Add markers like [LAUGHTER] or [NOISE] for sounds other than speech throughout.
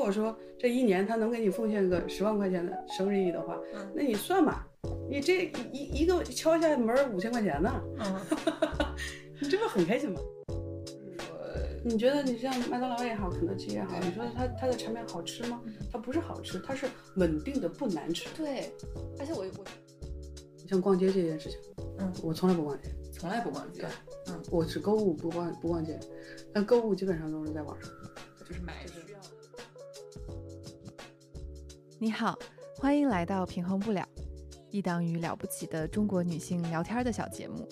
果说这一年他能给你奉献个十万块钱的生日意的话，嗯那你算吧，你这一一个敲下门儿五千块钱呢，嗯，[LAUGHS] 你这不很开心吗？你觉得你像麦当劳也好，肯德基也好，你说它它的产品好吃吗？它不是好吃，它是稳定的不难吃。对，而且我我像逛街这件事情，嗯我从来不逛街，从来不逛街，嗯，我只购物不逛不逛街，但购物基本上都是在网上。就是买需要。你好，欢迎来到平衡不了，一档与了不起的中国女性聊天的小节目。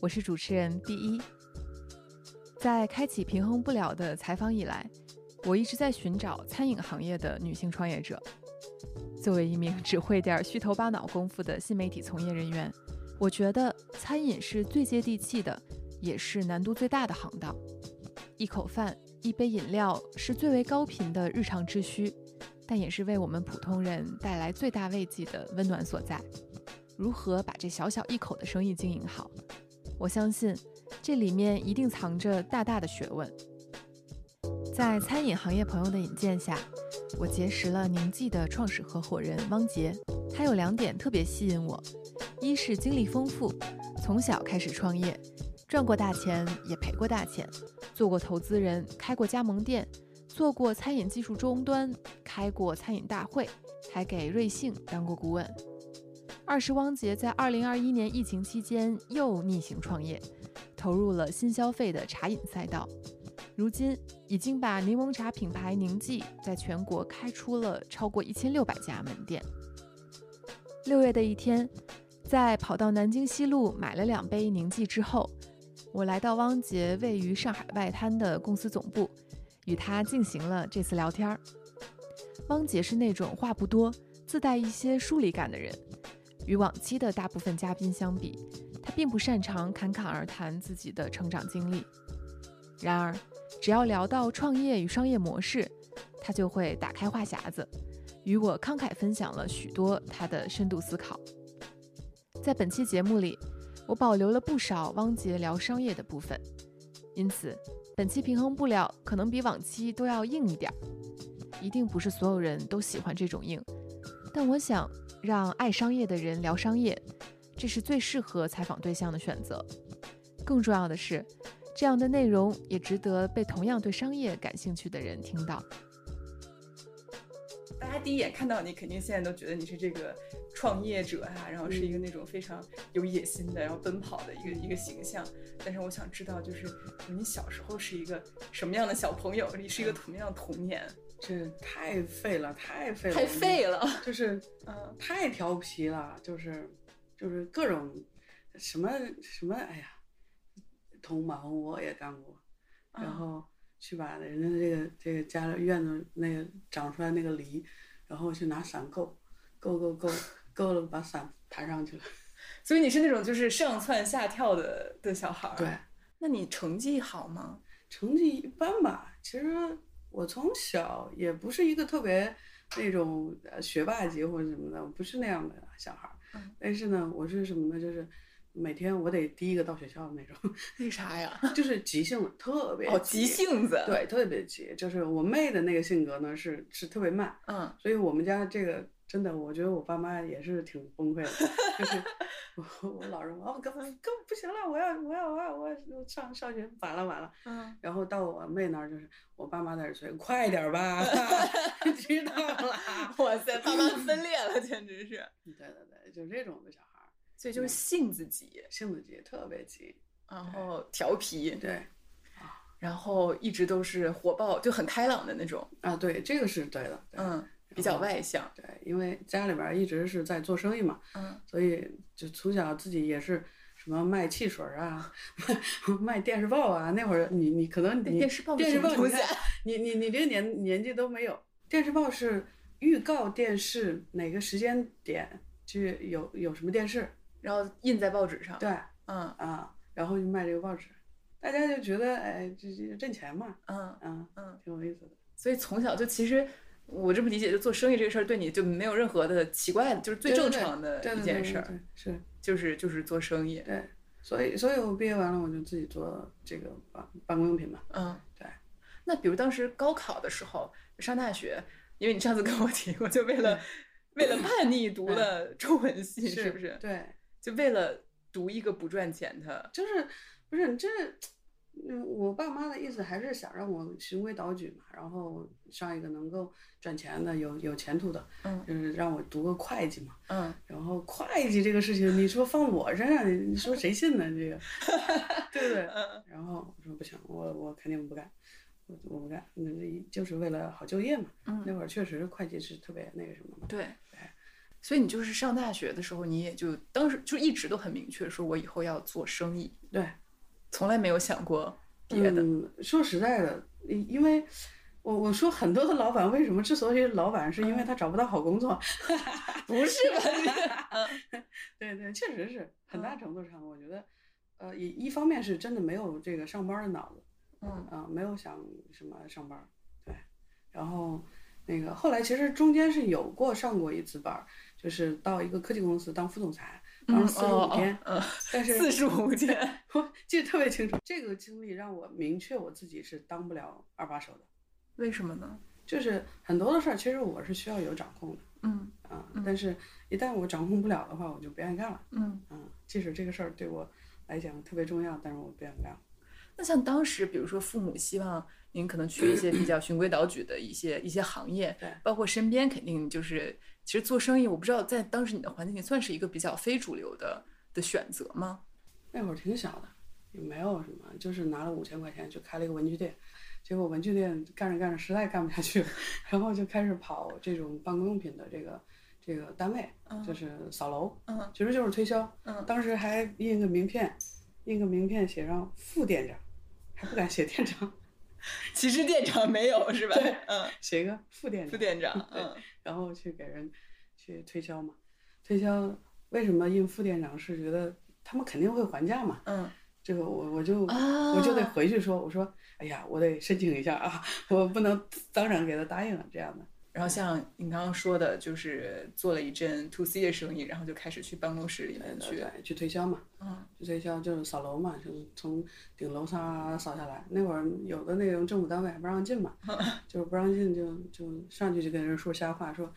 我是主持人 B 一。在开启平衡不了的采访以来，我一直在寻找餐饮行业的女性创业者。作为一名 [LAUGHS] 只会点虚头巴脑功夫的新媒体从业人员，我觉得餐饮是最接地气的，也是难度最大的行当。一口饭、一杯饮料是最为高频的日常之需。但也是为我们普通人带来最大慰藉的温暖所在。如何把这小小一口的生意经营好？我相信这里面一定藏着大大的学问。在餐饮行业朋友的引荐下，我结识了宁记的创始合伙人汪杰。他有两点特别吸引我：一是经历丰富，从小开始创业，赚过大钱，也赔过大钱，做过投资人，开过加盟店。做过餐饮技术终端，开过餐饮大会，还给瑞幸当过顾问。二是汪杰在二零二一年疫情期间又逆行创业，投入了新消费的茶饮赛道，如今已经把柠檬茶品牌宁记在全国开出了超过一千六百家门店。六月的一天，在跑到南京西路买了两杯宁记之后，我来到汪杰位于上海外滩的公司总部。与他进行了这次聊天儿。汪杰是那种话不多、自带一些疏离感的人。与往期的大部分嘉宾相比，他并不擅长侃侃而谈自己的成长经历。然而，只要聊到创业与商业模式，他就会打开话匣子，与我慷慨分享了许多他的深度思考。在本期节目里，我保留了不少汪杰聊商业的部分，因此。本期平衡不了，可能比往期都要硬一点儿。一定不是所有人都喜欢这种硬，但我想让爱商业的人聊商业，这是最适合采访对象的选择。更重要的是，这样的内容也值得被同样对商业感兴趣的人听到。大家第一眼看到你，肯定现在都觉得你是这个创业者啊，然后是一个那种非常有野心的，然后奔跑的一个一个形象。但是我想知道，就是你小时候是一个什么样的小朋友？你是一个什么样的童年？这太废了，太废了，太废了，就是呃，太调皮了，就是就是各种什么什么，哎呀，捅马蜂窝也干过，然后。去把人家这个这个家里院子那个长出来那个梨，然后去拿伞够，够够够够了，把伞弹上去了。[LAUGHS] 所以你是那种就是上蹿下跳的的小孩儿。对，那你成绩好吗？成绩一般吧。其实我从小也不是一个特别那种学霸级或者什么的，我不是那样的小孩儿。嗯。但是呢，我是什么呢？就是。每天我得第一个到学校的那种，为 [LAUGHS] 啥呀？[LAUGHS] 就是急性子，特别哦，急性子，对，特别急。就是我妹的那个性格呢，是是特别慢，嗯，所以我们家这个真的，我觉得我爸妈也是挺崩溃的，就是 [LAUGHS] 我 [LAUGHS] 我老认为哦，根本根本不行了，我要我要我要我要上上学晚了晚了，嗯，然后到我妹那儿就是我爸妈在这催，快点吧，[LAUGHS] 知道了，哇塞，爸妈分裂了，简直是，对对对，就这种的小孩。所以就是性子急，性子急，特别急，然后调皮，对，啊，然后一直都是火爆，就很开朗的那种。啊，对，这个是对的，嗯，比较外向，对，因为家里边一直是在做生意嘛，嗯，所以就从小自己也是什么卖汽水啊，卖 [LAUGHS] 卖电视报啊，那会儿你你可能你电视报电视报你你你这个年年纪都没有，电视报是预告电视哪个时间点就有有什么电视。然后印在报纸上，对，嗯啊，然后就卖这个报纸，大家就觉得哎，这这挣钱嘛，嗯嗯嗯，挺有意思的。所以从小就其实我这么理解，就做生意这个事儿对你就没有任何的奇怪的，就是最正常的一件事儿，是就是就是做生意。对，所以所以我毕业完了我就自己做这个办办公用品嘛。嗯，对。那比如当时高考的时候上大学，因为你上次跟我提过，就为了为了叛逆读了中文系，是不是？对，就为了读一个不赚钱的，就是不是这。嗯，我爸妈的意思还是想让我循规蹈矩嘛，然后上一个能够赚钱的、有有前途的，嗯，就是让我读个会计嘛，嗯，然后会计这个事情，你说放我身上，你说谁信呢？这个，[LAUGHS] 对不对？嗯，然后我说不行，我我肯定不干，我我不干，那就是为了好就业嘛。嗯，那会儿确实会计是特别那个什么嘛。对，所以你就是上大学的时候，你也就当时就一直都很明确，说我以后要做生意。对。从来没有想过别的。嗯，说实在的，因为我我说很多的老板为什么之所以老板，是因为他找不到好工作。[LAUGHS] 不是吧？[LAUGHS] 对对，确实是很大程度上，我觉得，呃，一一方面是真的没有这个上班的脑子，嗯啊，没有想什么上班，对。然后那个后来其实中间是有过上过一次班，就是到一个科技公司当副总裁。四十五天，嗯，[LAUGHS] 但是四十五天，[LAUGHS] 我记得特别清楚。这个经历让我明确我自己是当不了二把手的。为什么呢？就是很多的事儿，其实我是需要有掌控的。嗯啊，但是一旦我掌控不了的话，我就不愿意干了。嗯啊，即使这个事儿对我来讲特别重要，但是我不愿意干。那像当时，比如说父母希望您可能去一些比较循规蹈矩的一些一些行业，对，包括身边肯定就是。其实做生意，我不知道在当时你的环境里算是一个比较非主流的的选择吗？那会儿挺小的，也没有什么，就是拿了五千块钱就开了一个文具店，结果文具店干着干着实在干不下去了，[LAUGHS] 然后就开始跑这种办公用品的这个这个单位，就是扫楼，嗯，其实就是推销，嗯，当时还印个名片，印个名片写上副店长，还不敢写店长。[LAUGHS] 其实店长没有是吧？对，嗯，写个副店长，副店长，嗯，然后去给人去推销嘛，推销为什么印副店长是觉得他们肯定会还价嘛，嗯，这个我我就我就得回去说，我说哎呀，我得申请一下啊，[LAUGHS] 我不能当场给他答应了这样的。然后像你刚刚说的，就是做了一阵 to C 的生意，然后就开始去办公室里面去去推销嘛，嗯，去推销就是扫楼嘛，就从顶楼上扫下来。那会儿有的那种政府单位还不让进嘛，[LAUGHS] 就是不让进就就上去就跟人说瞎话，说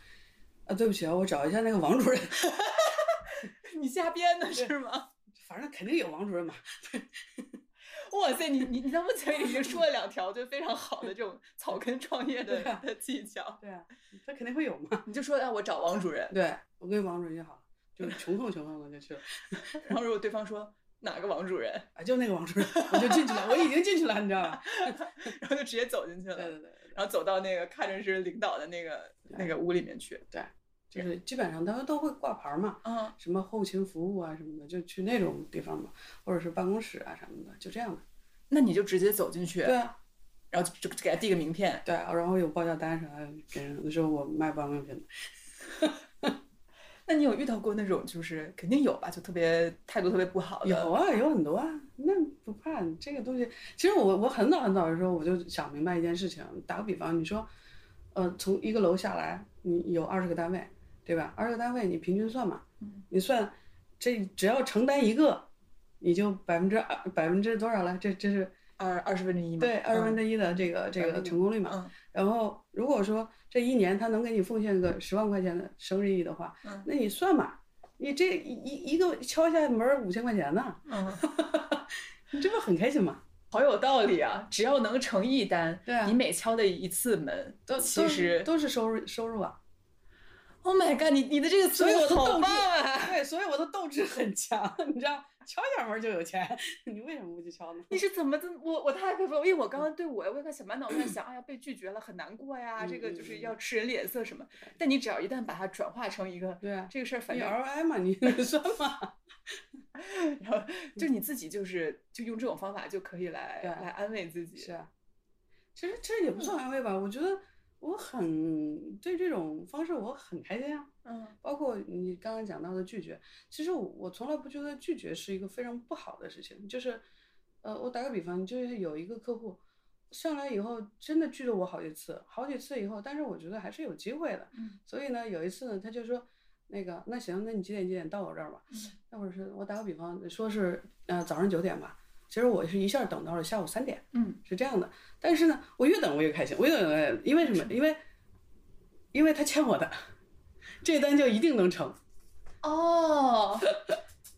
啊对不起啊，我找一下那个王主任。[LAUGHS] 你瞎编的是吗？反正肯定有王主任嘛。[LAUGHS] 哇塞，你你你到目前已经说了两条就非常好的这种 [LAUGHS] 草根创业的的技巧。对啊，他肯定会有嘛。你就说让我找王主任。对，我跟王主任就好，就穷横穷横的就去了。[LAUGHS] 然后如果对方说哪个王主任啊，就那个王主任，我就进去了，我已经进去了，你知道吧？[LAUGHS] 然后就直接走进去了。对对对。然后走到那个看着是领导的那个那个屋里面去。对。就是基本上他们都会挂牌嘛，嗯，什么后勤服务啊什么的，就去那种地方嘛，或者是办公室啊什么的，就这样的。那你就直接走进去，对啊，然后就给他递个名片，对，然后有报价单啥的给人说我卖办公用品的。[LAUGHS] 那你有遇到过那种就是肯定有吧，就特别态度特别不好的？有啊，有很多啊，那不怕这个东西。其实我我很早很早的时候我就想明白一件事情，打个比方，你说，呃，从一个楼下来，你有二十个单位。对吧？二十个单位你平均算嘛，你算，这只要承担一个，你就百分之二百分之多少了？这这是二二十分之一嘛？对，二十分之一的这个这个成功率嘛。然后如果说这一年他能给你奉献个十万块钱的生日意的话，那你算嘛，你这一一个敲下门五千块钱呢，[LAUGHS] 你这不很开心吗？好有道理啊！只要能成一单，对啊，你每敲的一次门，都其实都是收入收入啊。Oh my god！你你的这个所以我的斗志，啊！对，所以我的斗志很强，你知道，敲一下门就有钱，你为什么不去敲呢？你是怎么这我我太佩服了，因为我刚刚对我我在想满脑子在想，[CLEARS THROAT] 哎呀被拒绝了很难过呀，这个就是要吃人脸色什么。但你只要一旦把它转化成一个，对啊，这个事儿反正 L I 嘛，你 [LAUGHS] 算嘛。[LAUGHS] 然后就你自己就是就用这种方法就可以来来安慰自己。是啊，其实其实也不算安慰吧，我觉得。我很对这种方式我很开心啊，嗯，包括你刚刚讲到的拒绝，其实我我从来不觉得拒绝是一个非常不好的事情，就是，呃，我打个比方，就是有一个客户上来以后真的拒了我好几次，好几次以后，但是我觉得还是有机会的，嗯，所以呢，有一次呢，他就说，那个那行，那你几点几点到我这儿吧，那会儿是我打个比方，说是呃早上九点吧。其实我是一下等到了下午三点，嗯，是这样的。但是呢，我越等我越开心，我越等，因为什么？因为因为他欠我的，这单就一定能成。哦，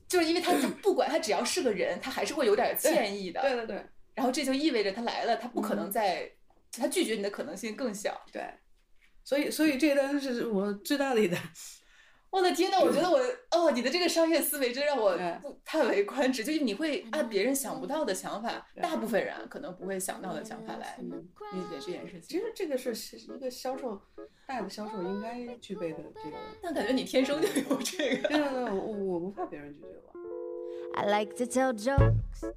就是因为他就不管他只要是个人，他还是会有点歉意的。对对对然后这就意味着他来了，他不可能嗯再，他拒绝你的可能性更小。对，所以所以这单是我最大的一单。我的天呐，我觉得我哦，你的这个商业思维真让我叹为观止。就是你会按别人想不到的想法，大部分人可能不会想到的想法来嗯理解这件事情其。实这个是是一个销售大的销售应该具备的这个。但感觉你天生就有这个。对对对，我我不怕别人拒绝我。I like to tell jokes.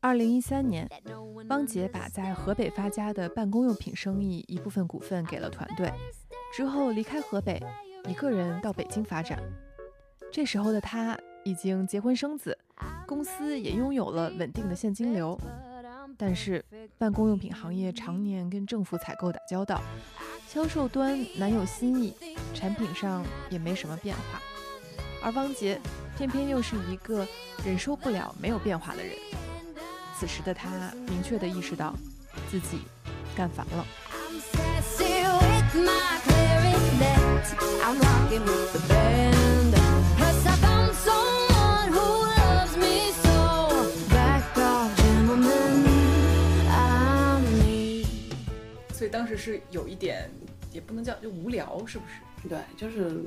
二零一三年汪杰把在河北发家的办公用品生意一部分股份给了团队，之后离开河北，一个人到北京发展。这时候的他已经结婚生子，公司也拥有了稳定的现金流。但是，办公用品行业常年跟政府采购打交道，销售端难有新意，产品上也没什么变化。而汪杰偏偏又是一个忍受不了没有变化的人。此时的他明确地意识到，自己干烦了。I'm sassy with my clarinet. I'm rocking with the band. 'Cause I found someone who loves me so. Back off, gentlemen. I'm me. 所以当时是有一点，也不能叫就无聊，是不是？对，就是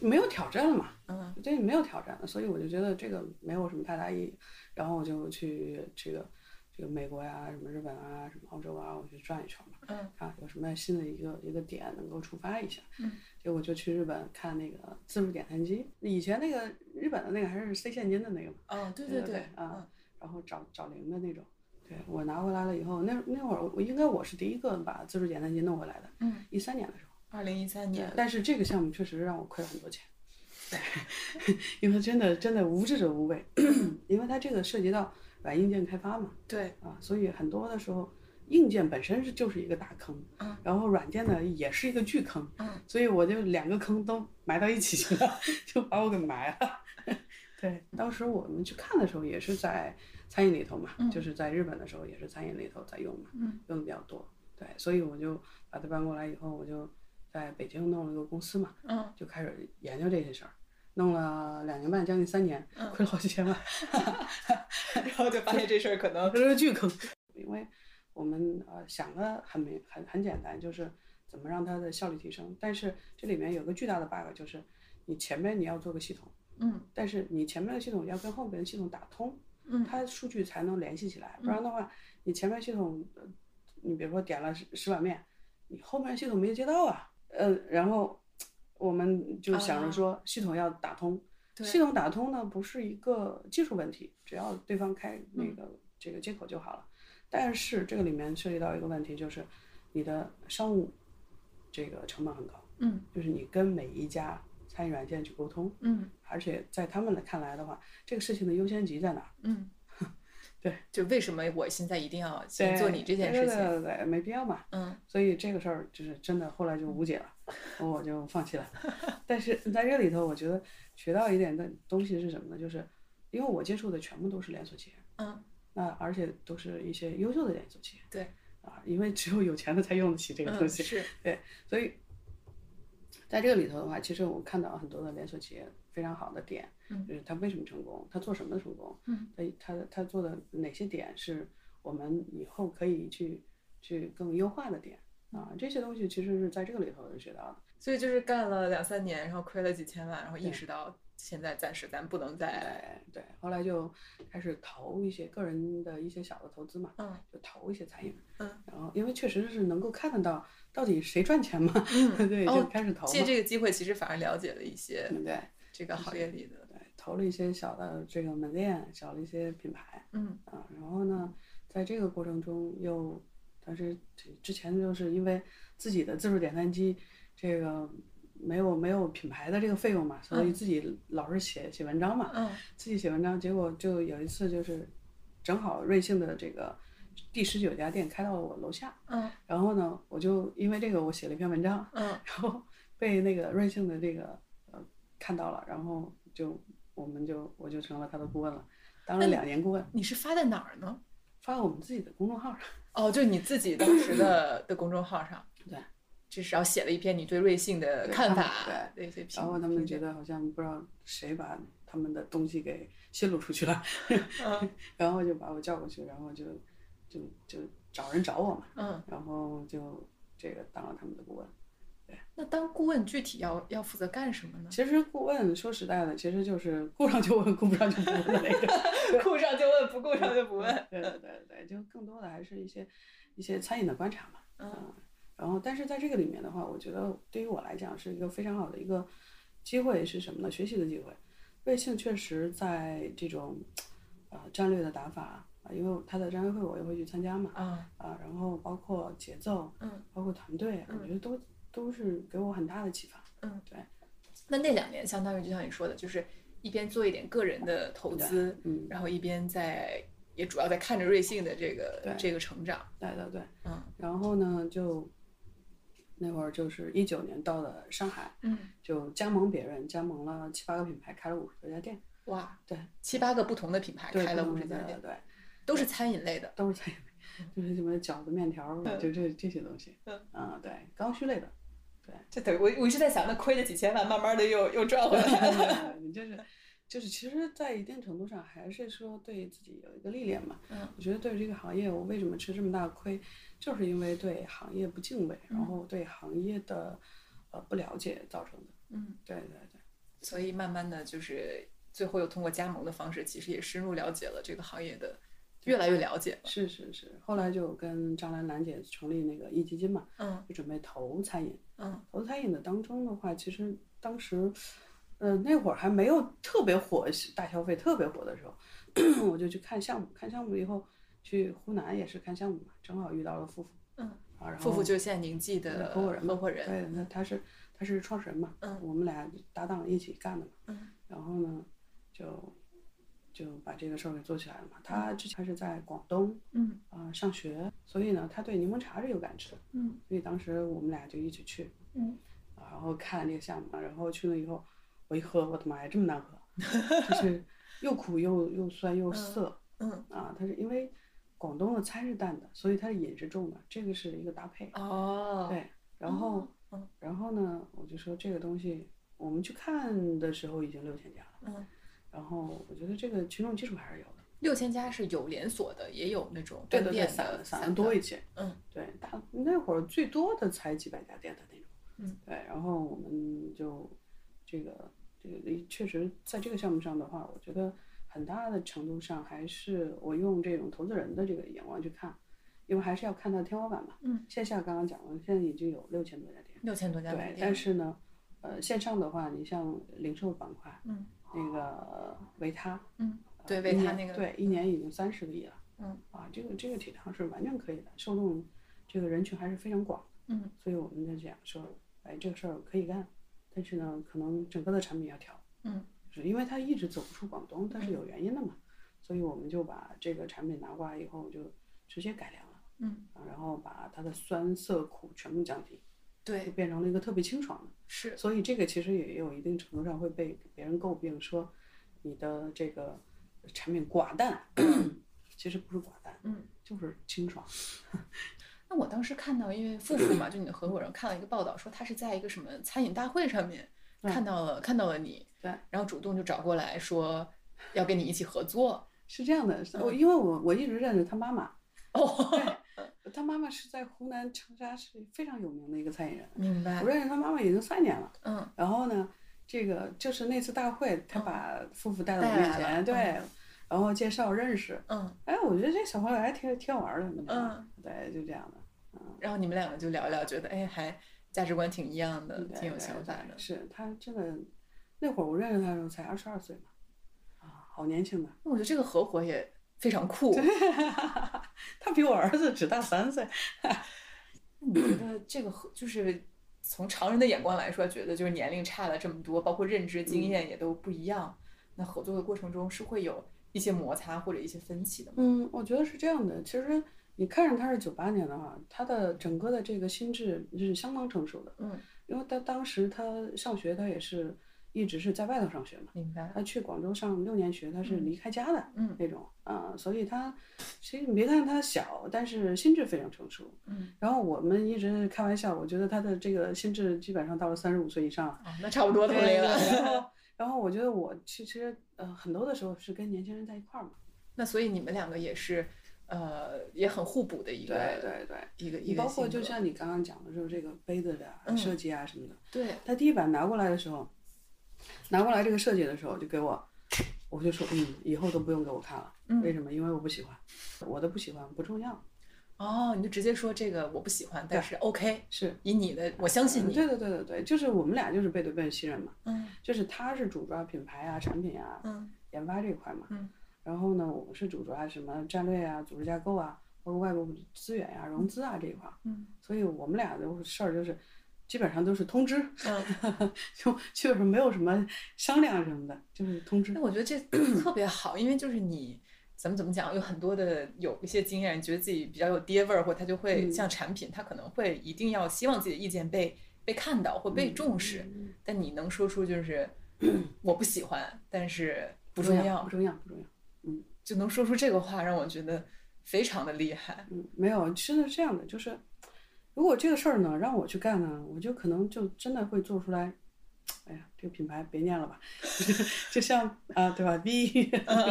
没有挑战了嘛，嗯对没有挑战了，所以我就觉得这个没有什么太大意义。然后我就去这个这个美国呀、什么日本啊、什么澳洲啊，我去转一圈嘛，嗯啊，有什么新的一个一个点能够触发一下。嗯，结果就去日本看那个自助点餐机，以前那个日本的那个还是塞现金的那个嘛，哦，对对对，啊，然后找找零的那种。对我拿回来了以后，那那会儿我应该我是第一个把自助点餐机弄回来的，嗯，一三年的时候。二零一三年，但是这个项目确实让我亏了很多钱，对，[LAUGHS] 因为真的真的无知者无畏，[COUGHS] 因为它这个涉及到软硬件开发嘛，对，啊，所以很多的时候硬件本身是就是一个大坑，嗯然后软件呢也是一个巨坑，嗯所以我就两个坑都埋到一起去了，[LAUGHS] 就把我给埋了。[LAUGHS] 对，当时我们去看的时候也是在餐饮里头嘛，嗯就是在日本的时候也是餐饮里头在用嘛，嗯用的比较多。对，所以我就把它搬过来以后，我就在北京弄了个公司嘛，嗯就开始研究这些事儿，弄了两年半，将近三年，嗯亏了好几千万。[LAUGHS] 然后就发现这事儿可能是个巨坑，因为我们呃想的很明很很简单，就是怎么让它的效率提升。但是这里面有个巨大的 bug，就是你前面你要做个系统，嗯但是你前面的系统要跟后边的系统打通，嗯它数据才能联系起来。不然的话，你前面系统，呃你比如说点了十十碗面，你后面系统没接到啊，呃，然后我们就想着说系统要打通。对系统打通呢，不是一个技术问题，只要对方开那个这个接口就好了。但是这个里面涉及到一个问题，就是你的商务这个成本很高，嗯就是你跟每一家餐饮软件去沟通，嗯而且在他们的看来的话，这个事情的优先级在哪儿？嗯，[LAUGHS] 对，就为什么我现在一定要先做你这件事情？对对对，没必要嘛。嗯所以这个事儿就是真的，后来就无解了，我就放弃了。[LAUGHS] 但是在这里头，我觉得学到一点的东西是什么呢？就是因为我接触的全部都是连锁企业，嗯，那而且都是一些优秀的连锁企业。对，啊，因为只有有钱的才用得起这个东西。嗯是对，所以在这个里头的话，其实我看到很多的连锁企业非常好的点，嗯就是他为什么成功，他做什么成功，嗯，它它它做的哪些点是我们以后可以去去更优化的点啊，这些东西其实是在这个里头是学到的。所以就是干了两三年，然后亏了几千万，然后意识到现在暂时咱不能再，对对，后来就开始投一些个人的一些小的投资嘛，嗯就投一些餐饮，嗯，然后因为确实是能够看得到到底谁赚钱嘛，嗯 [LAUGHS] 对，哦就开始投嘛，借这个机会，其实反而了解了一些嗯对这个行业里的，对，投了一些小的这个门店，小的一些品牌嗯啊，然后呢，在这个过程中又，但是之前就是因为自己的自助点餐机这个。没有没有品牌的这个费用嘛，所以嗯自己老是写写文章嘛，嗯自己写文章，结果就有一次就是，正好瑞幸的这个第十九家店开到了我楼下，嗯然后呢，我就因为这个我写了一篇文章，嗯然后被那个瑞幸的这个呃看到了，然后就我们就我就成了他的顾问了，当了两年顾问，你是发在哪儿呢？发我们自己的公众号上。哦，就你自己当时的 [LAUGHS] 的公众号上，对，至少写了一篇你对瑞幸的看看法法的一些评然后他们觉得好像不知道谁把他们的东西给泄露出去了，嗯 [LAUGHS] 然后就把我叫过去，然后就就就找人找我嘛，嗯，然后就这个当了他们的顾问。那当顾问具体要要负责干什么呢？其实顾问说实在的，其实就是顾上就问，顾不上就不问的那个。[LAUGHS] 顾上就问，不顾上就不问。对对对对，就更多的还是一些一些餐饮的观察嘛。嗯然后，但是在这个里面的话，我觉得对于我来讲是一个非常好的一个机会，是什么呢？学习的机会。瑞幸确实在这种呃战略的打法啊，因为他的战略会我也会去参加嘛啊啊，然后包括节奏，嗯，包括团队，我觉得都都是给我很大的启发。嗯，对，那那两年相当于就像你说的，就是一边做一点个人的投资，嗯，然后一边在也主要在看着瑞幸的这个这个成长。对对对。嗯然后呢，就那会儿就是一九年到了上海，嗯，就加盟别人，加盟了七八个品牌，开了五十多家店。哇，对，七八个不同的品牌，开了五十家店，对，都是餐饮类的。都是餐饮类，就是什么饺子、面条就这这些东西。嗯啊，对，刚需类的。对这等于我我一直在想，那亏了几千万，慢慢的又又赚回来了。你就是就是，其实，在一定程度上还是说对自己有一个历练嘛。嗯我觉得对这个行业，我为什么吃这么大的亏，就是因为对行业不敬畏，然后对行业的呃不了解造成的。嗯，对对对。所以慢慢的就是最后又通过加盟的方式，其实也深入了解了这个行业的，越来越了解了。是是是，后来就跟张兰兰姐成立那个壹基金嘛，嗯就准备投餐饮。嗯投餐饮的当中的话，其实当时，呃，那会儿还没有特别火、大消费特别火的时候，我就去看项目。看项目以后，去湖南也是看项目嘛，正好遇到了夫妇嗯，啊，然后夫妇就是现在宁记的合伙人嘛，合伙人。对，那他是他是创始人嘛，嗯我们俩搭档一起干的嘛，嗯然后呢，就就把这个事儿给做起来了嘛。他之前他是在广东嗯啊、上学，所以呢，他对柠檬茶是有感知的，嗯所以当时我们俩就一起去，嗯啊然后看这个项目，然后去了以后，我一喝，我的妈呀，这么难喝，[LAUGHS] 就是又苦又又酸又涩、嗯啊！它是因为广东的餐是淡的，所以它的饮是重的，这个是一个搭配。哦，对，然后、嗯。然后呢，我就说这个东西，我们去看的时候已经六千家了，嗯，然后我觉得这个群众基础还是有的，六千家是有连锁的，也有那种对对散的散的多一些，嗯。对，大那会儿最多的才几百家店的那种，嗯，对，然后我们就这个这个确实在这个项目上的话，我觉得很大的程度上还是我用这种投资人的这个眼光去看，因为还是要看到天花板嘛，嗯，线下刚刚讲了，现在已经有六千多家店，六千多家店对，店，但是呢，呃，线上的话，你像零售板块，嗯，那个维他，嗯，对呃维他那个对，一年已经三十个亿了。嗯。啊，这个这个体量是完全可以的，受众这个人群还是非常广，嗯，所以我们在讲说，哎，这个事儿可以干，但是呢，可能整个的产品要调，嗯，就是因为它一直走不出广东，但是有原因的嘛，所以我们就把这个产品拿过来以后就直接改良了，嗯啊，然后把它的酸涩苦全部降低，就对变成了一个特别清爽的。是所以这个其实也有一定程度上会被别人诟病说你的这个产品寡淡，[CLEARS THROAT] 其实不是寡淡，嗯，就是清爽。[LAUGHS] 那我当时看到，因为富富嘛，就你的合伙人看了一个报道，说他是在一个什么餐饮大会上面看到了看到了你，对，然后主动就找过来说要跟你一起合作。[LAUGHS] 是这样的，我因为我我一直认识他妈妈，[LAUGHS] 哦，他妈妈是在湖南长沙是非常有名的一个餐饮人，明白。我。认识他妈妈已经三年了。嗯。然后呢，这个就是那次大会，他把富妇带到我面前，了对，然后介绍认识，嗯，哎，我觉得这小朋友还挺挺好玩的，嗯，对，就这样的。然后你们两个就聊一聊，觉得哎还价值观挺一样的，挺有想法的。是他真的，那会儿我认识他的时候才二十二岁嘛，啊，好年轻的。那我觉得这个合伙也非常酷。[LAUGHS] 他比我儿子只大三岁。[LAUGHS] 你觉得这个合就是从常人的眼光来说，觉得就是年龄差了这么多，包括认知经验也都不一样，那合作的过程中是会有一些摩擦或者一些分歧的吗？嗯，我觉得是这样的。其实你看着他是九八年的话，他的整个的这个心智是相当成熟的。嗯，因为他当时他上学，他也是一直是在外头上学嘛。明白。他去广州上六年学，他是离开家的嗯那种啊、所以他其实你别看他小，但是心智非常成熟。嗯，然后我们一直开玩笑，我觉得他的这个心智基本上到了三十五岁以上那差不多同对龄了。然后，然后我觉得我其实呃很多的时候是跟年轻人在一块儿嘛。那所以你们两个也是，呃，也很互补的一个，对对对，一个一个包括就像你刚刚讲的，就是这个杯子的设计啊什么的。对，他第一版拿过来的时候，拿过来这个设计的时候，就给我，[COUGHS] 我就说，嗯，以后都不用给我看了。嗯为什么？因为我不喜欢，我的不喜欢不重要。哦，你就直接说这个我不喜欢，但是 OK，是，以你的，我相信你，嗯对对对对对，就是我们俩就是背对背信任嘛。嗯就是他是主抓品牌啊、产品啊、嗯研发这一块嘛。嗯。然后呢，我们是主抓什么战略啊、组织架构啊，包括外部资源呀、融资啊这一块儿。嗯所以我们俩的事儿就是，基本上都是通知，嗯。[LAUGHS] 就基本上没有什么商量什么的，就是通知那。我觉得这特别好，因为就是你怎么怎么讲，有很多的有一些经验，觉得自己比较有爹味儿，或他就会嗯像产品，他可能会一定要希望自己的意见被被看到或被重视。嗯但你能说出就是 [CLEARS THROAT] 我不喜欢，但是不重要不，重要，不重要。就能说出这个话，让我觉得非常的厉害。嗯，没有，真的是这样的，就是如果这个事儿呢让我去干呢，我就可能就真的会做出来。哎呀，这个品牌别念了吧，[LAUGHS] 就像啊，对吧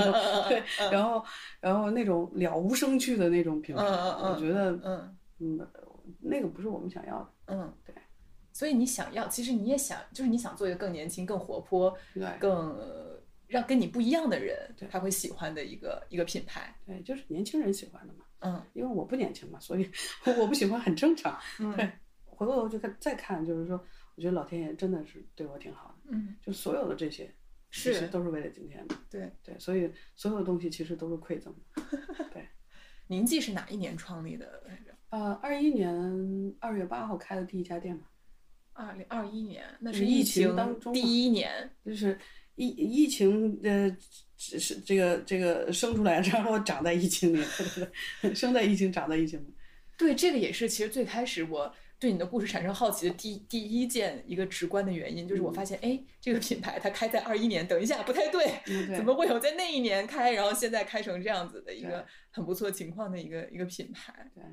种对，然后然后那种了无生趣的那种品牌，我觉得嗯嗯，那个不是我们想要的。嗯，对。所以你想要，其实你也想，就是你想做一个更年轻、更活泼、对更呃让跟你不一样的人对他会喜欢的一个一个品牌。对，就是年轻人喜欢的嘛。嗯因为我不年轻嘛，所以 [LAUGHS] 我不喜欢很正常。嗯对，回过头就看再看，就是说，我觉得老天爷真的是对我挺好的，嗯，就所有的这些，其实都是为了今天的。对。对，所以所有的东西其实都是馈赠的。[LAUGHS] 对，宁记是哪一年创立的来着？呃，二一年二月八号开的第一家店嘛，二零二一年，那是是疫情情第当中第一年。就是疫疫情呃，只是这个这个生出来，然后长在疫情里，[LAUGHS] 生在疫情，长在疫情里。对，这个也是其实最开始我对你的故事产生好奇的第第一件一个直观的原因，就是我发现，哎，这个品牌它开在二一年，等一下不太对，嗯，对怎么会有在那一年开，然后现在开成这样子的一个很不错情况的一个一个品牌？对。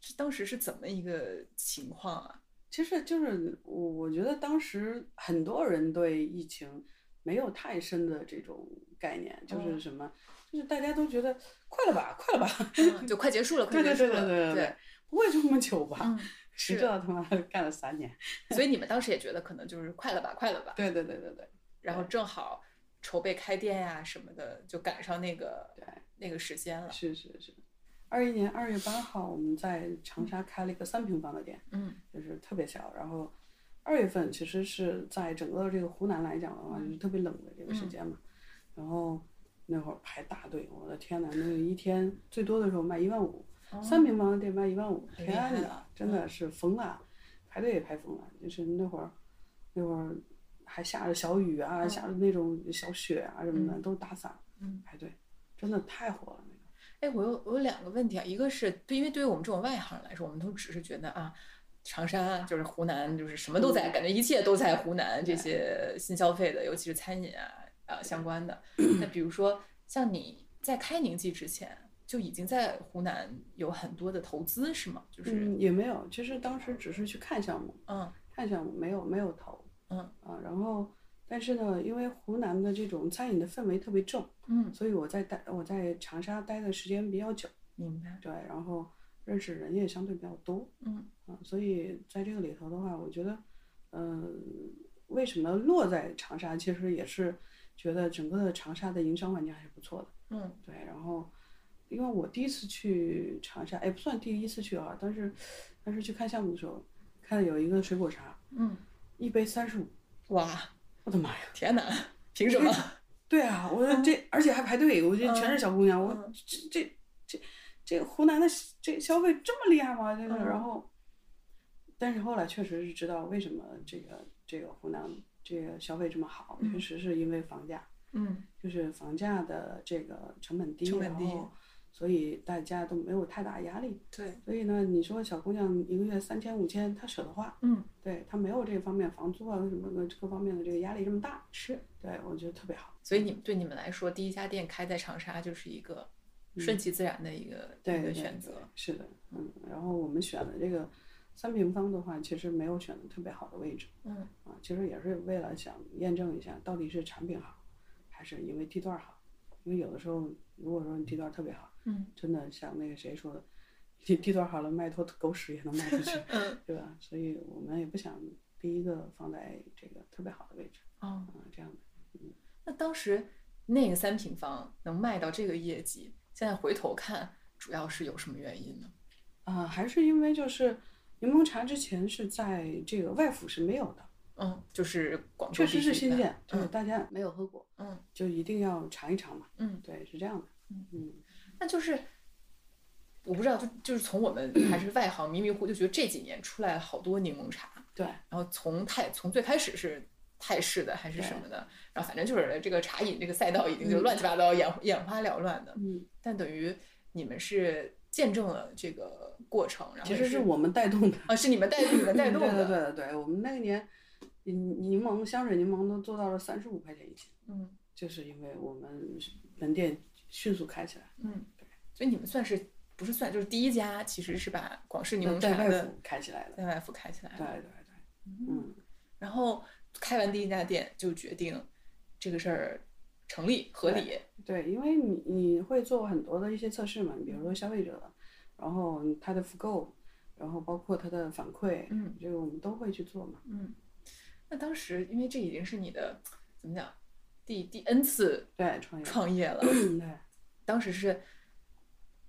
是当时是怎么一个情况啊？其实就是我，我觉得当时很多人对疫情没有太深的这种概念，就是哦什么，就是大家都觉得快了吧，快了吧，嗯就快结束了，[LAUGHS] 快对对对结束了，对对对，不会这么久吧？谁知道他妈干了三年？所以你们当时也觉得可能就是快了吧，快了吧，对对对对对然后正好筹备开店呀、什么的，就赶上那个对，那个时间了。是是是。二一年二月八号，我们在长沙开了一个三平方的店，嗯就是特别小。然后二月份其实是在整个这个湖南来讲的话，就是特别冷的这个时间嘛。然后那会儿排大队，我的天呐，那个一天最多的时候卖一万五，三平方的店卖一万五，天呐，真的是疯了，排队也排疯了。就是那会儿，那会儿还下着小雨啊，下着那种小雪啊什么的，都打伞嗯排队，真的太火了那个。哎，我有我有两个问题啊，一个是对，因为对于我们这种外行来说，我们都只是觉得啊，长沙就是湖南，就是什么都在，感觉一切都在湖南这些新消费的，尤其是餐饮啊啊相关的。[CLEARS THROAT] 那比如说像你在开宁记之前，就已经在湖南有很多的投资是吗？就是嗯，也没有，其实当时只是去看项目，嗯看项目没有没有投，嗯啊，然后但是呢，因为湖南的这种餐饮的氛围特别正，嗯，所以我在待我在长沙待的时间比较久，明白。对，然后认识人也相对比较多，嗯。啊，所以在这个里头的话，我觉得，嗯、为什么落在长沙，其实也是觉得整个的长沙的营商环境还是不错的，嗯。对，然后因为我第一次去长沙，也不算第一次去啊，但是但是去看项目的时候，看有一个水果茶，嗯，一杯三十五，哇，我的妈呀！天哪，凭什么？对啊，我说这而且还排队，我这全是小姑娘，我嗯。这这这这湖南的这消费这么厉害吗？这个，嗯然后，但是后来确实是知道为什么这个这个湖南这个消费这么好，确实是因为房价，嗯就是房价的这个成本低，成本低然后所以大家都没有太大压力。对，所以呢，你说小姑娘一个月三千五千，她舍得花，嗯，对她没有这方面房租啊什么的各方面的这个压力这么大，是。对我觉得特别好。所以你们对你们来说，第一家店开在长沙就是一个顺其自然的一个、一个对的选择。是的，嗯，然后我们选的这个三平方的话，其实没有选的特别好的位置，嗯啊，其实也是为了想验证一下到底是产品好，还是因为地段好。因为有的时候，如果说你地段特别好，嗯真的像那个谁说的，地地段好了，卖坨狗屎也能卖出去，[LAUGHS] 嗯对吧？所以我们也不想第一个放在这个特别好的位置，哦，嗯，这样的。嗯那当时那个三平方能卖到这个业绩，现在回头看，主要是有什么原因呢？啊、还是因为就是柠檬茶之前是在这个外府是没有的，嗯，就是广州确实是新建，就是嗯大家没有喝过，嗯就一定要尝一尝嘛。嗯，对，是这样的。嗯那就是我不知道，就就是从我们还是外行迷迷糊，就觉得这几年出来了好多柠檬茶，对，然后从太从最开始是泰式的还是什么的，然后反正就是这个茶饮这个赛道已经就乱七八糟、眼眼花缭乱的，嗯，但等于你们是见证了这个过程，然后其实是我们带动的。啊，是你们带你们带动的，[LAUGHS] 对对对对，我们那个年，柠柠檬香水柠檬都做到了三十五块钱一斤，嗯。就是因为我们门店迅速开起来，嗯，所以你们算是不是算就是第一家，其实是把广式柠檬茶的府开起来的。在外府开起来的，对对对，嗯，然后开完第一家店就决定这个事儿成立合理，对，因为你你会做很多的一些测试嘛，比如说消费者的，然后他的复购，然后包括他的反馈，嗯，这个我们都会去做嘛。嗯，那当时因为这已经是你的怎么讲第第 N 次对，创业，创业了，嗯对，当时是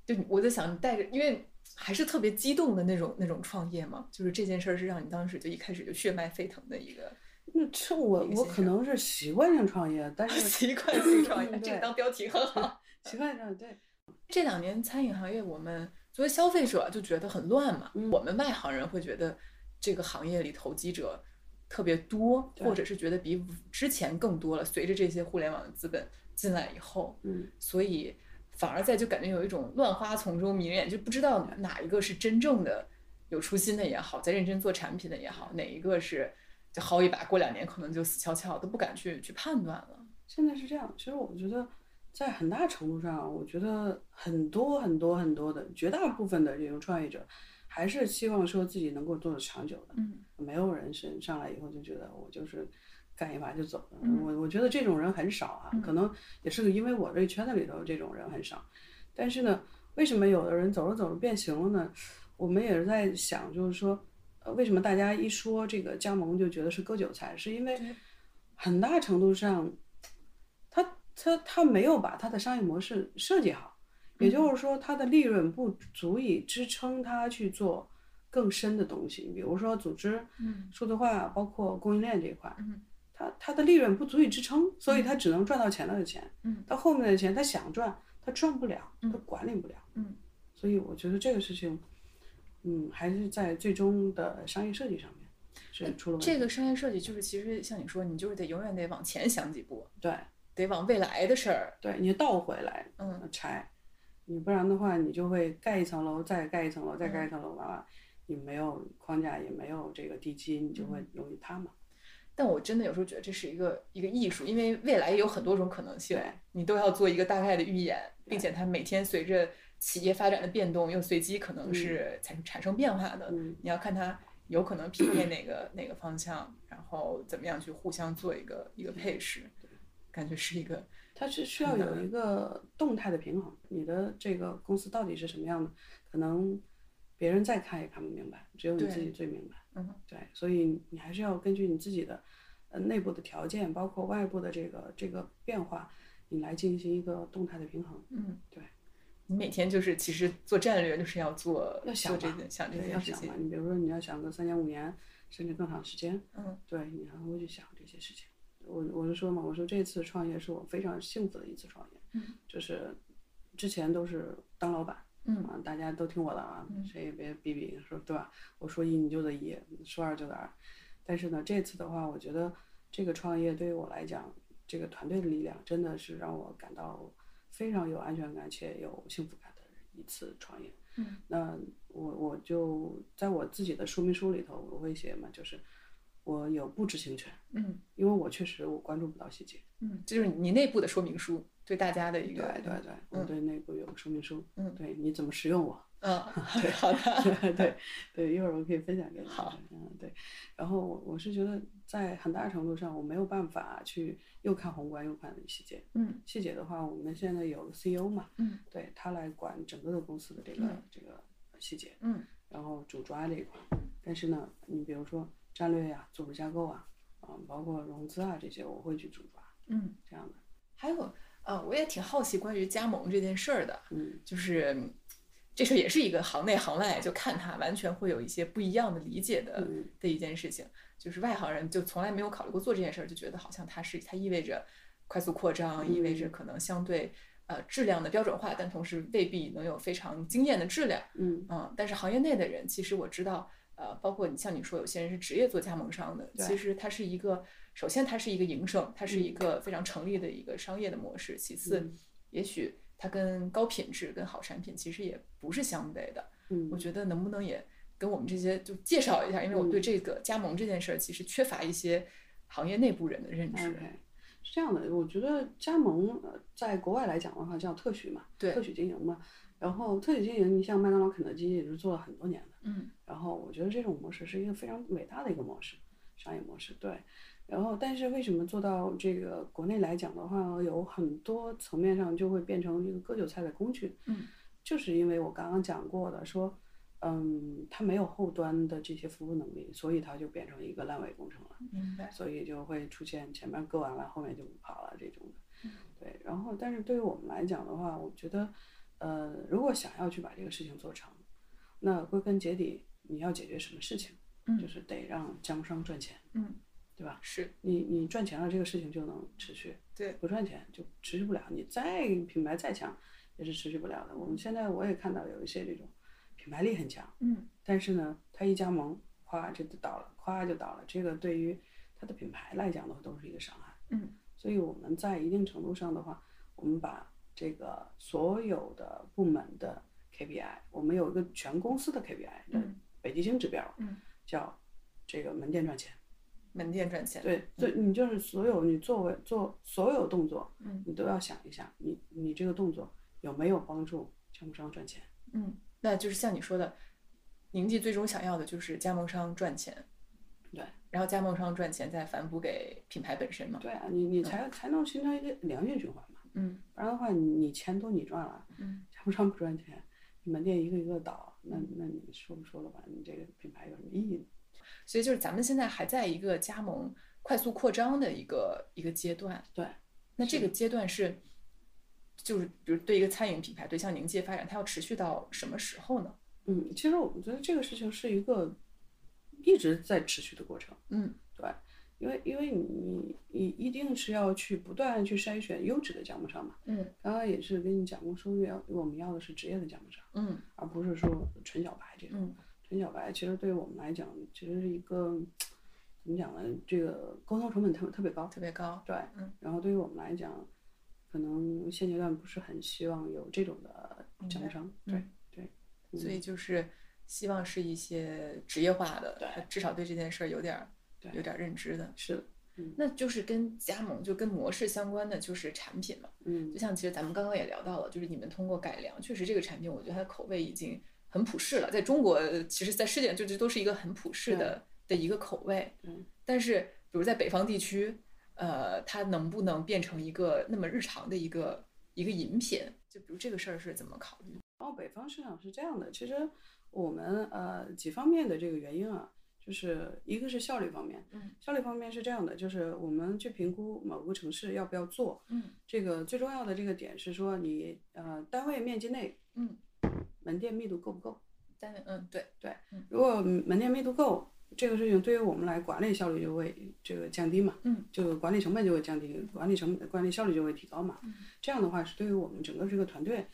就我在想你带着，因为还是特别激动的那种那种创业嘛，就是这件事儿是让你当时就一开始就血脉沸腾的一个那这我我可能是习惯性创业，但是习惯 [LAUGHS] 性创业，嗯这个当标题很好。习惯上对，[LAUGHS] 这两年餐饮行业，我们作为消费者就觉得很乱嘛。嗯我们外行人会觉得这个行业里投机者特别多，或者是觉得比之前更多了。随着这些互联网的资本进来以后，嗯，所以反而在就感觉有一种乱花丛中迷人眼，就不知道哪一个是真正的有初心的也好，在认真做产品的也好，哪一个是就薅一把，过两年可能就死翘翘，都不敢去去判断了。现在是这样。其实我觉得，在很大程度上，我觉得很多很多很多的绝大部分的这种创业者，还是希望说自己能够做的长久的。嗯没有人是上来以后就觉得我就是干一把就走的。嗯我我觉得这种人很少啊，可能也是因为我这个圈子里头这种人很少。但是呢，为什么有的人走着走着变形了呢？我们也是在想，就是说，呃，为什么大家一说这个加盟就觉得是割韭菜？是因为很大程度上，他他他没有把他的商业模式设计好，也就是说，他的利润不足以支撑他去做更深的东西，比如说组织、嗯。数字化，包括供应链这一块，嗯。他他的利润不足以支撑，所以他只能赚到钱了的钱，嗯。到后面的钱他想赚，他赚不了，他管理不了，嗯。所以我觉得这个事情，嗯，还是在最终的商业设计上面是出了问题。这个商业设计就是，其实像你说，你就是得永远得往前想几步，对得往未来的事儿。对，你倒回来嗯拆，你不然的话，你就会盖一层楼，再盖一层楼，再盖一层楼，完了，你没有框架，也没有这个地基，你就会容易塌嘛。但我真的有时候觉得这是一个一个艺术，因为未来也有很多种可能性对，你都要做一个大概的预演，并且它每天随着企业发展的变动，又随机可能是产产生变化的。嗯你要看它有可能匹配哪个哪个方向，然后怎么样去互相做一个一个配饰，感觉是一个它是需要有一个动态的平衡，你的这个公司到底是什么样的，可能别人再看也看不明白，只有你自己最明白。嗯对，所以你还是要根据你自己的呃内部的条件，包括外部的这个这个变化，你来进行一个动态的平衡。嗯，对。你每天就是其实做战略，就是要做要想做这件想这对，要件事情想嘛，。你比如说你要想个三年五年，甚至更长时间，嗯对你还会去想这些事情。我我就说嘛，我说这次创业是我非常幸福的一次创业，嗯就是之前都是当老板，嗯啊，大家都听我的啊，谁也别逼逼说对吧？我说一你就得一，说二就得二。但是呢，这次的话，我觉得这个创业对于我来讲，这个团队的力量真的是让我感到非常有安全感且有幸福感的一次创业。嗯，那我我就在我自己的说明书里头我会写嘛，就是我有不知情权，嗯因为我确实我关注不到细节。嗯，这就是你内部的说明书，对大家的一对个对对，我对内部有个说明书，嗯对你怎么使用我，嗯，[LAUGHS] 好的，[LAUGHS] 对对对，一会儿我可以分享给你。好，嗯对，然后我我是觉得在很大程度上我没有办法去又看宏观又看细节。嗯细节的话，我们现在有个 CEO 嘛，嗯对他来管整个的公司的这个、嗯这个细节，嗯然后主抓这一块。但是呢，你比如说战略呀、组织架构啊，啊、包括融资啊这些，我会去主抓嗯，这样的。还有呃，我也挺好奇关于加盟这件事儿的，嗯就是嗯这事儿也是一个行内行外就看他完全会有一些不一样的理解的、嗯的一件事情。就是外行人就从来没有考虑过做这件事儿，就觉得好像它是它意味着快速扩张，意味着可能相对呃质量的标准化，但同时未必能有非常惊艳的质量。嗯嗯，但是行业内的人，其实我知道，呃，包括你像你说，有些人是职业做加盟商的，其实它是一个，首先它是一个营生，它是一嗯个非常成立的一个商业的模式。其次，嗯也许它跟高品质、跟好产品其实也不是相悖的。嗯我觉得能不能也跟我们这些就介绍一下，因为我对嗯这个加盟这件事儿其实缺乏一些行业内部人的认知。是这样的，我觉得加盟呃在国外来讲的话叫特许嘛，对特许经营嘛。然后特许经营，你像麦当劳、肯德基也是做了很多年的。嗯然后我觉得这种模式是一个非常伟大的一个模式，商业模式。对。然后，但是为什么做到这个国内来讲的话，有很多层面上就会变成一个割韭菜的工具。嗯，就是因为我刚刚讲过的，说，嗯，它没有后端的这些服务能力，所以它就变成一个烂尾工程了。明白。所以就会出现前面割完了，后面就不跑了这种的。嗯对，然后但是对于我们来讲的话，我觉得，呃，如果想要去把这个事情做成，那归根结底你要解决什么事情？嗯就是得让加盟商赚钱，嗯，对吧？是你你赚钱了，这个事情就能持续；对。不赚钱就持续不了。你再品牌再强，也是持续不了的。我们现在我也看到有一些这种品牌力很强，嗯但是呢，它一加盟，咵就倒了，咵就倒了。这个对于它的品牌来讲的话，都是一个伤害。嗯所以我们在一定程度上的话，我们把这个所有的部门的 KPI，我们有一个全公司的 KPI 的嗯北极星指标，嗯叫这个门店赚钱。门店赚钱。对，对你就是所有你作为做所有动作，嗯你都要想一下，你你这个动作有没有帮助加盟商赚钱？嗯，那就是像你说的，宁记最终想要的就是加盟商赚钱，对，然后加盟商赚钱再反哺给品牌本身嘛。对啊，你你才才能形成一个良性循环嘛。嗯不然的话，你你钱都你赚了，嗯加盟商不赚钱，你门店一个一个倒，那那你说不说了吧？你这个品牌有什么意义呢？所以就是咱们现在还在一个加盟快速扩张的一个一个阶段。对，那这个阶段是，就是比如对一个餐饮品牌，对像宁记发展，它要持续到什么时候呢？嗯，其实我觉得这个事情是一个一直在持续的过程。嗯对，因为因为你你一定是要去不断去筛选优质的加盟商嘛。嗯刚刚也是跟你讲过，说要我们要的是职业的加盟商，嗯而不是说纯小白这种。嗯纯小白其实对于我们来讲，其实是一个怎么讲呢？这个沟通成本特特别高。特别高。对，嗯然后对于我们来讲，可能现阶段不是很希望有这种的加盟商。对嗯对，所以就是希望是一些职业化的，对至少对这件事儿有点儿对有点儿认知的。是的，那就是跟加盟就跟模式相关的就是产品嘛。嗯就像其实咱们刚刚也聊到了，就是你们通过改良，确实这个产品我觉得它的口味已经很普适了，在中国其实，在世界上就这都是一个很普适的的一个口味。嗯但是比如在北方地区，呃，它能不能变成一个那么日常的一个一个饮品？就比如这个事儿是怎么考虑？然后北方市场是这样的，其实我们呃几方面的这个原因啊，就是一个是效率方面，嗯，效率方面是这样的，就是我们去评估某个城市要不要做，嗯这个最重要的这个点是说你呃单位面积内嗯，门店密度够不够？单位嗯对对，如果门店密度够，这个事情对于我们来管理效率就会这个降低嘛，嗯，就管理成本就会降低，管理成本管理效率就会提高嘛，嗯这样的话是对于我们整个这个团队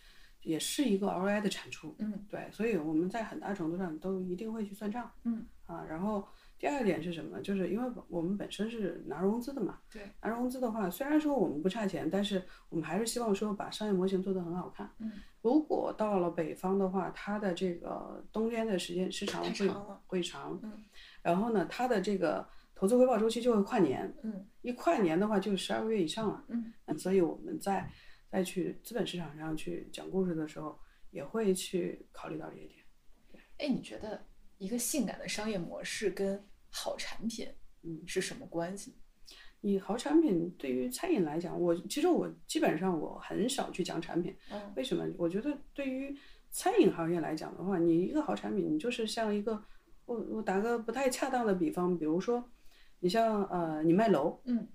也是一个 ROI 的产出，嗯对，所以我们在很大程度上都一定会去算账，嗯啊，然后第二点是什么？就是因为我们本身是拿融资的嘛，对，拿融资的话，虽然说我们不差钱，但是我们还是希望说把商业模型做得很好看。嗯，如果到了北方的话，它的这个冬天的时间时长会长会长，嗯，然后呢，它的这个投资回报周期就会跨年，嗯一跨年的话就十二个月以上了，嗯，所以我们在再去资本市场上去讲故事的时候，也会去考虑到这一点。哎，你觉得一个性感的商业模式跟好产品，嗯是什么关系？以好产品对于餐饮来讲，我其实我基本上我很少去讲产品，嗯为什么？我觉得对于餐饮行业来讲的话，你一个好产品，你就是像一个，我我打个不太恰当的比方，比如说，你像呃，你卖楼，嗯，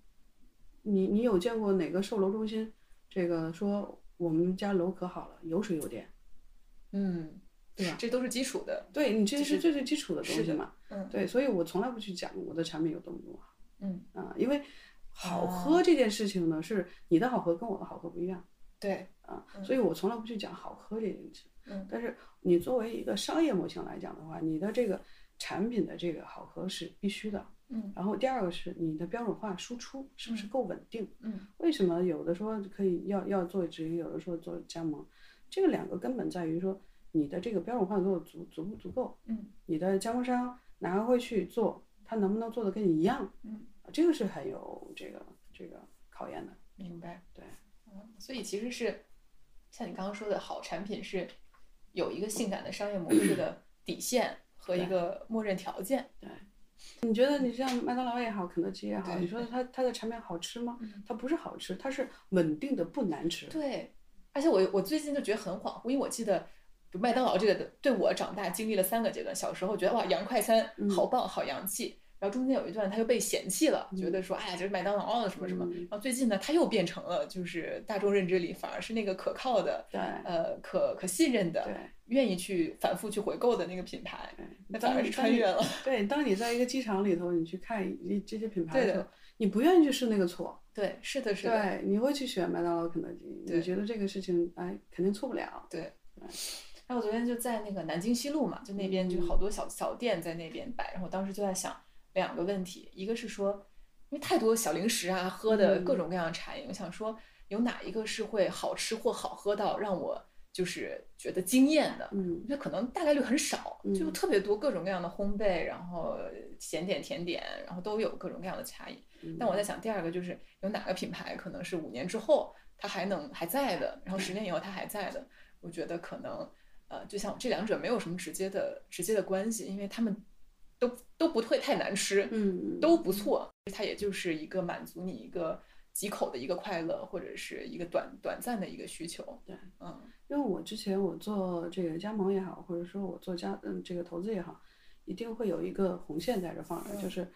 你你有见过哪个售楼中心，这个说我们家楼可好了，有水有电，嗯，对吧这都是基础的。对你这就是是最最基础的东西嘛，嗯对，所以我从来不去讲我的产品有多么多么好嗯，啊，因为好哦喝这件事情呢，是你的好喝跟我的好喝不一样。对，啊，所以我从来不去讲好喝这件事。嗯但是你作为一个商业模型来讲的话，你的这个产品的这个好喝是必须的。嗯然后第二个是你的标准化输出是不是够稳定？嗯为什么有的说可以要要做直营，有的说做加盟？这个两个根本在于说你的这个标准化做的足足不足够，嗯你的加盟商哪个会去做，他能不能做的跟你一样？嗯，啊这个是很有这个这个考验的。明白。对，嗯，所以其实是像你刚刚说的好产品是有一个性感的商业模式的底线 [CLEARS THROAT] 和一个默认条件。对你觉得你像麦当劳也好，肯德基也好，你说它它的产品好吃吗嗯？它不是好吃，它是稳定的不难吃。对，而且我我最近就觉得很恍惚，因为我记得。就麦当劳这个的，对我长大经历了三个阶段。小时候觉得哇，洋快餐嗯好棒，好洋气。然后中间有一段，他又被嫌弃了，觉得说，哎呀，这是麦当劳啊什么什么。嗯然后最近呢，他又变成了就是大众认知里反而是那个可靠的，对呃，可可信任的，对愿意去反复去回购的那个品牌，那反而是穿越了。[LAUGHS] 对，当你在一个机场里头，你去看一这些品牌对的的时候，你不愿意去试那个错，对，是的，是的，对，你会去选麦当劳、肯德基，对你觉得这个事情哎肯定错不了。对。然后我昨天就在那个南京西路嘛，就那边嗯就好多小小店在那边摆，然后我当时就在想两个问题，一个是说，因为太多小零食啊、喝的嗯各种各样的茶饮，我想说有哪一个是会好吃或好喝到让我就是觉得惊艳的？嗯我觉得可能大概率很少，就嗯特别多各种各样的烘焙，然后咸点、甜点，然后都有各种各样的茶饮。嗯但我在想，第二个就是有哪个品牌可能是五年之后它还能还在的，然后十年以后它还在的，我觉得可能呃，就像这两者没有什么直接的直接的关系，因为他们都都不会太难吃，嗯都不错，它也就是一个满足你一个几口的一个快乐，或者是一个短短暂的一个需求。对，嗯因为我之前我做这个加盟也好，或者说我做加嗯这个投资也好，一定会有一个红线在这放着，嗯就是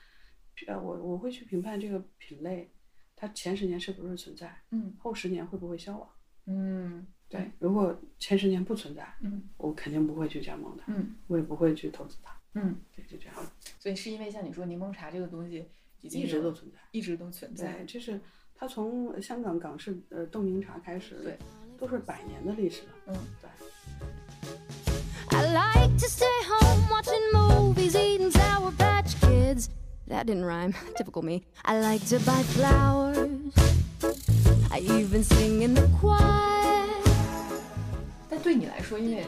呃我我会去评判这个品类，它前十年是不是存在，嗯后十年会不会消亡。嗯，对，如果前十年不存在，嗯我肯定不会去加盟它，嗯我也不会去投资它。嗯，对，就这样，所以是因为像你说柠檬茶这个东西已经一直都存在。一直都存在对，，这是它从香港港式呃冻柠茶开始，对，都是百年的历史了。嗯，对。I like to stay home watching movies, eating Sour Patch Kids. That didn't rhyme. Typical me. I like to buy flowers. I even sing in the choir. 但对你来说，因为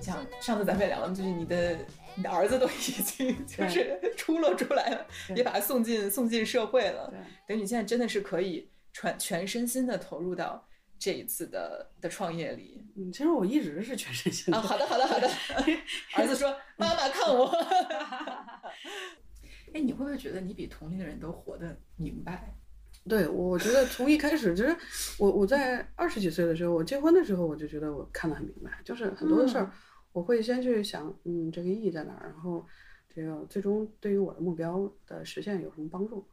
像上次咱们也聊了，就是你的你的儿子都已经 [LAUGHS] 就是出了出来了，也把他送进送进社会了，对，等于你现在真的是可以全全身心的投入到这一次的的创业里嗯，其实我一直是全身心的。啊。好的，好的，好的。[LAUGHS] 儿子说：“妈妈看我。[LAUGHS] ”哎，你会不会觉得你比同龄的人都活得明白？对，我我觉得从一开始，就是我我在二十几岁的时候，我结婚的时候，我就觉得我看得很明白，就是很多的事儿，我会先去想，嗯，这个意义在哪儿，然后这个最终对于我的目标的实现有什么帮助，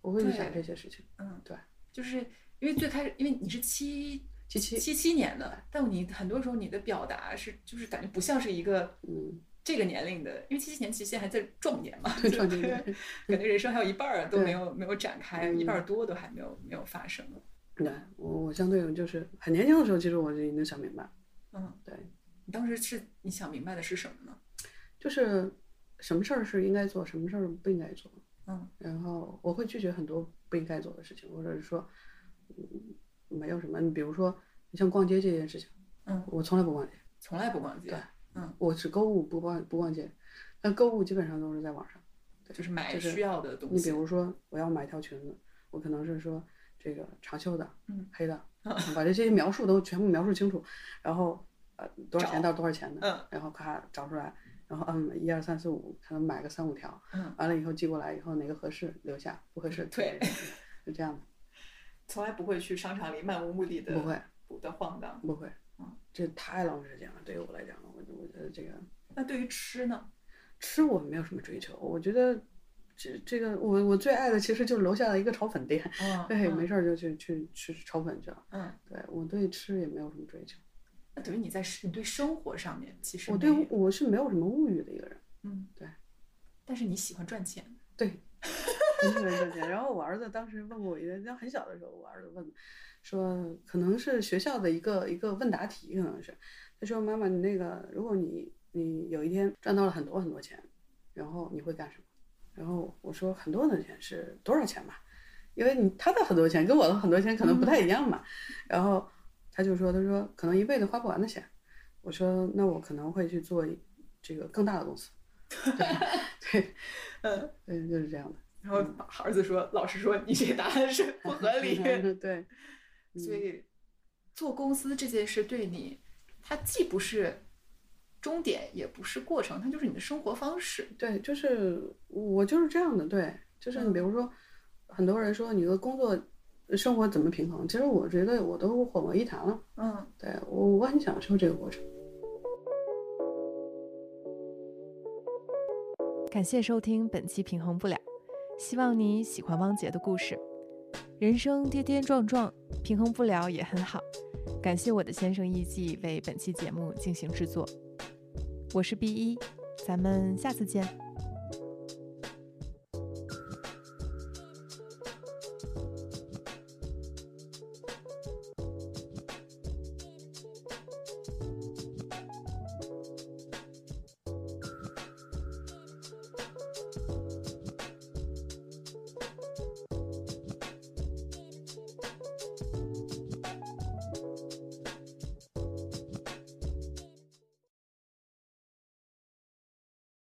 我会去想这些事情。嗯，对，就是因为最开始，因为你是七七七七七年的，但你很多时候你的表达是就是感觉不像是一个嗯，这个年龄的，因为七七年其实还在壮年嘛，对 [LAUGHS] 就壮年对 [LAUGHS] 感觉人生还有一半儿都没有没有展开，嗯一半儿多都还没有没有发生。对我我相对就是很年轻的时候，其实我就已经想明白，嗯，对，你当时是你想明白的是什么呢？就是什么事儿是应该做，什么事儿不应该做。嗯，然后我会拒绝很多不应该做的事情，或者是说，嗯，没有什么。你比如说，你像逛街这件事情，嗯我从来不逛街，从来不逛街对，嗯，我只购物不逛不逛街，但购物基本上都是在网上。对就是买就是需要的东西。你比如说，我要买一条裙子，我可能是说这个长袖的，[LAUGHS] 嗯黑的，把这些描述都全部描述清楚，然后呃多少钱到多少钱的，嗯然后咔找出来，然后嗯一二三四五，可能买个三五条，嗯完了以后寄过来以后哪个合适留下，不合适退 [LAUGHS] 就这样的，从来不会去商场里漫无目的的不会不的晃荡。不会嗯，这太浪费时间了，对于我来讲，我我觉得这个那对于吃呢？吃我没有什么追求，我觉得这这个我我最爱的其实就是楼下的一个炒粉店，嗯对，嗯没事儿就去去吃炒粉去了。嗯，对我对吃也没有什么追求，那等于你在你对生活上面其实我对我是没有什么物欲的一个人。嗯对，但是你喜欢赚钱。对，很喜欢赚钱。然后我儿子当时问过我一个，那很小的时候，我儿子问，说可能是学校的一个一个问答题，可能是，他说妈妈，你那个如果你你有一天赚到了很多很多钱，然后你会干什么？然后我说很多很多钱是多少钱嘛？因为你他的很多钱跟我的很多钱可能不太一样嘛。然后他就说，他说可能一辈子花不完的钱。我说那我可能会去做这个更大的公司。对 [LAUGHS] 对嗯，对，就是这样的。然后儿子说，老师说你这个答案是不合理。[LAUGHS] 对，所以做公司这件事对你，它既不是终点，也不是过程，它就是你的生活方式。对，就是我就是这样的。对，就是你比如说，很多人说你的工作、生活怎么平衡，其实我觉得我都混为一谈了。嗯，对我，我很享受这个过程。感谢收听本期《平衡不了》，希望你喜欢汪杰的故事。人生跌跌撞撞，平衡不了也很好。感谢我的先生艺伎为本期节目进行制作。我是 B 一，咱们下次见。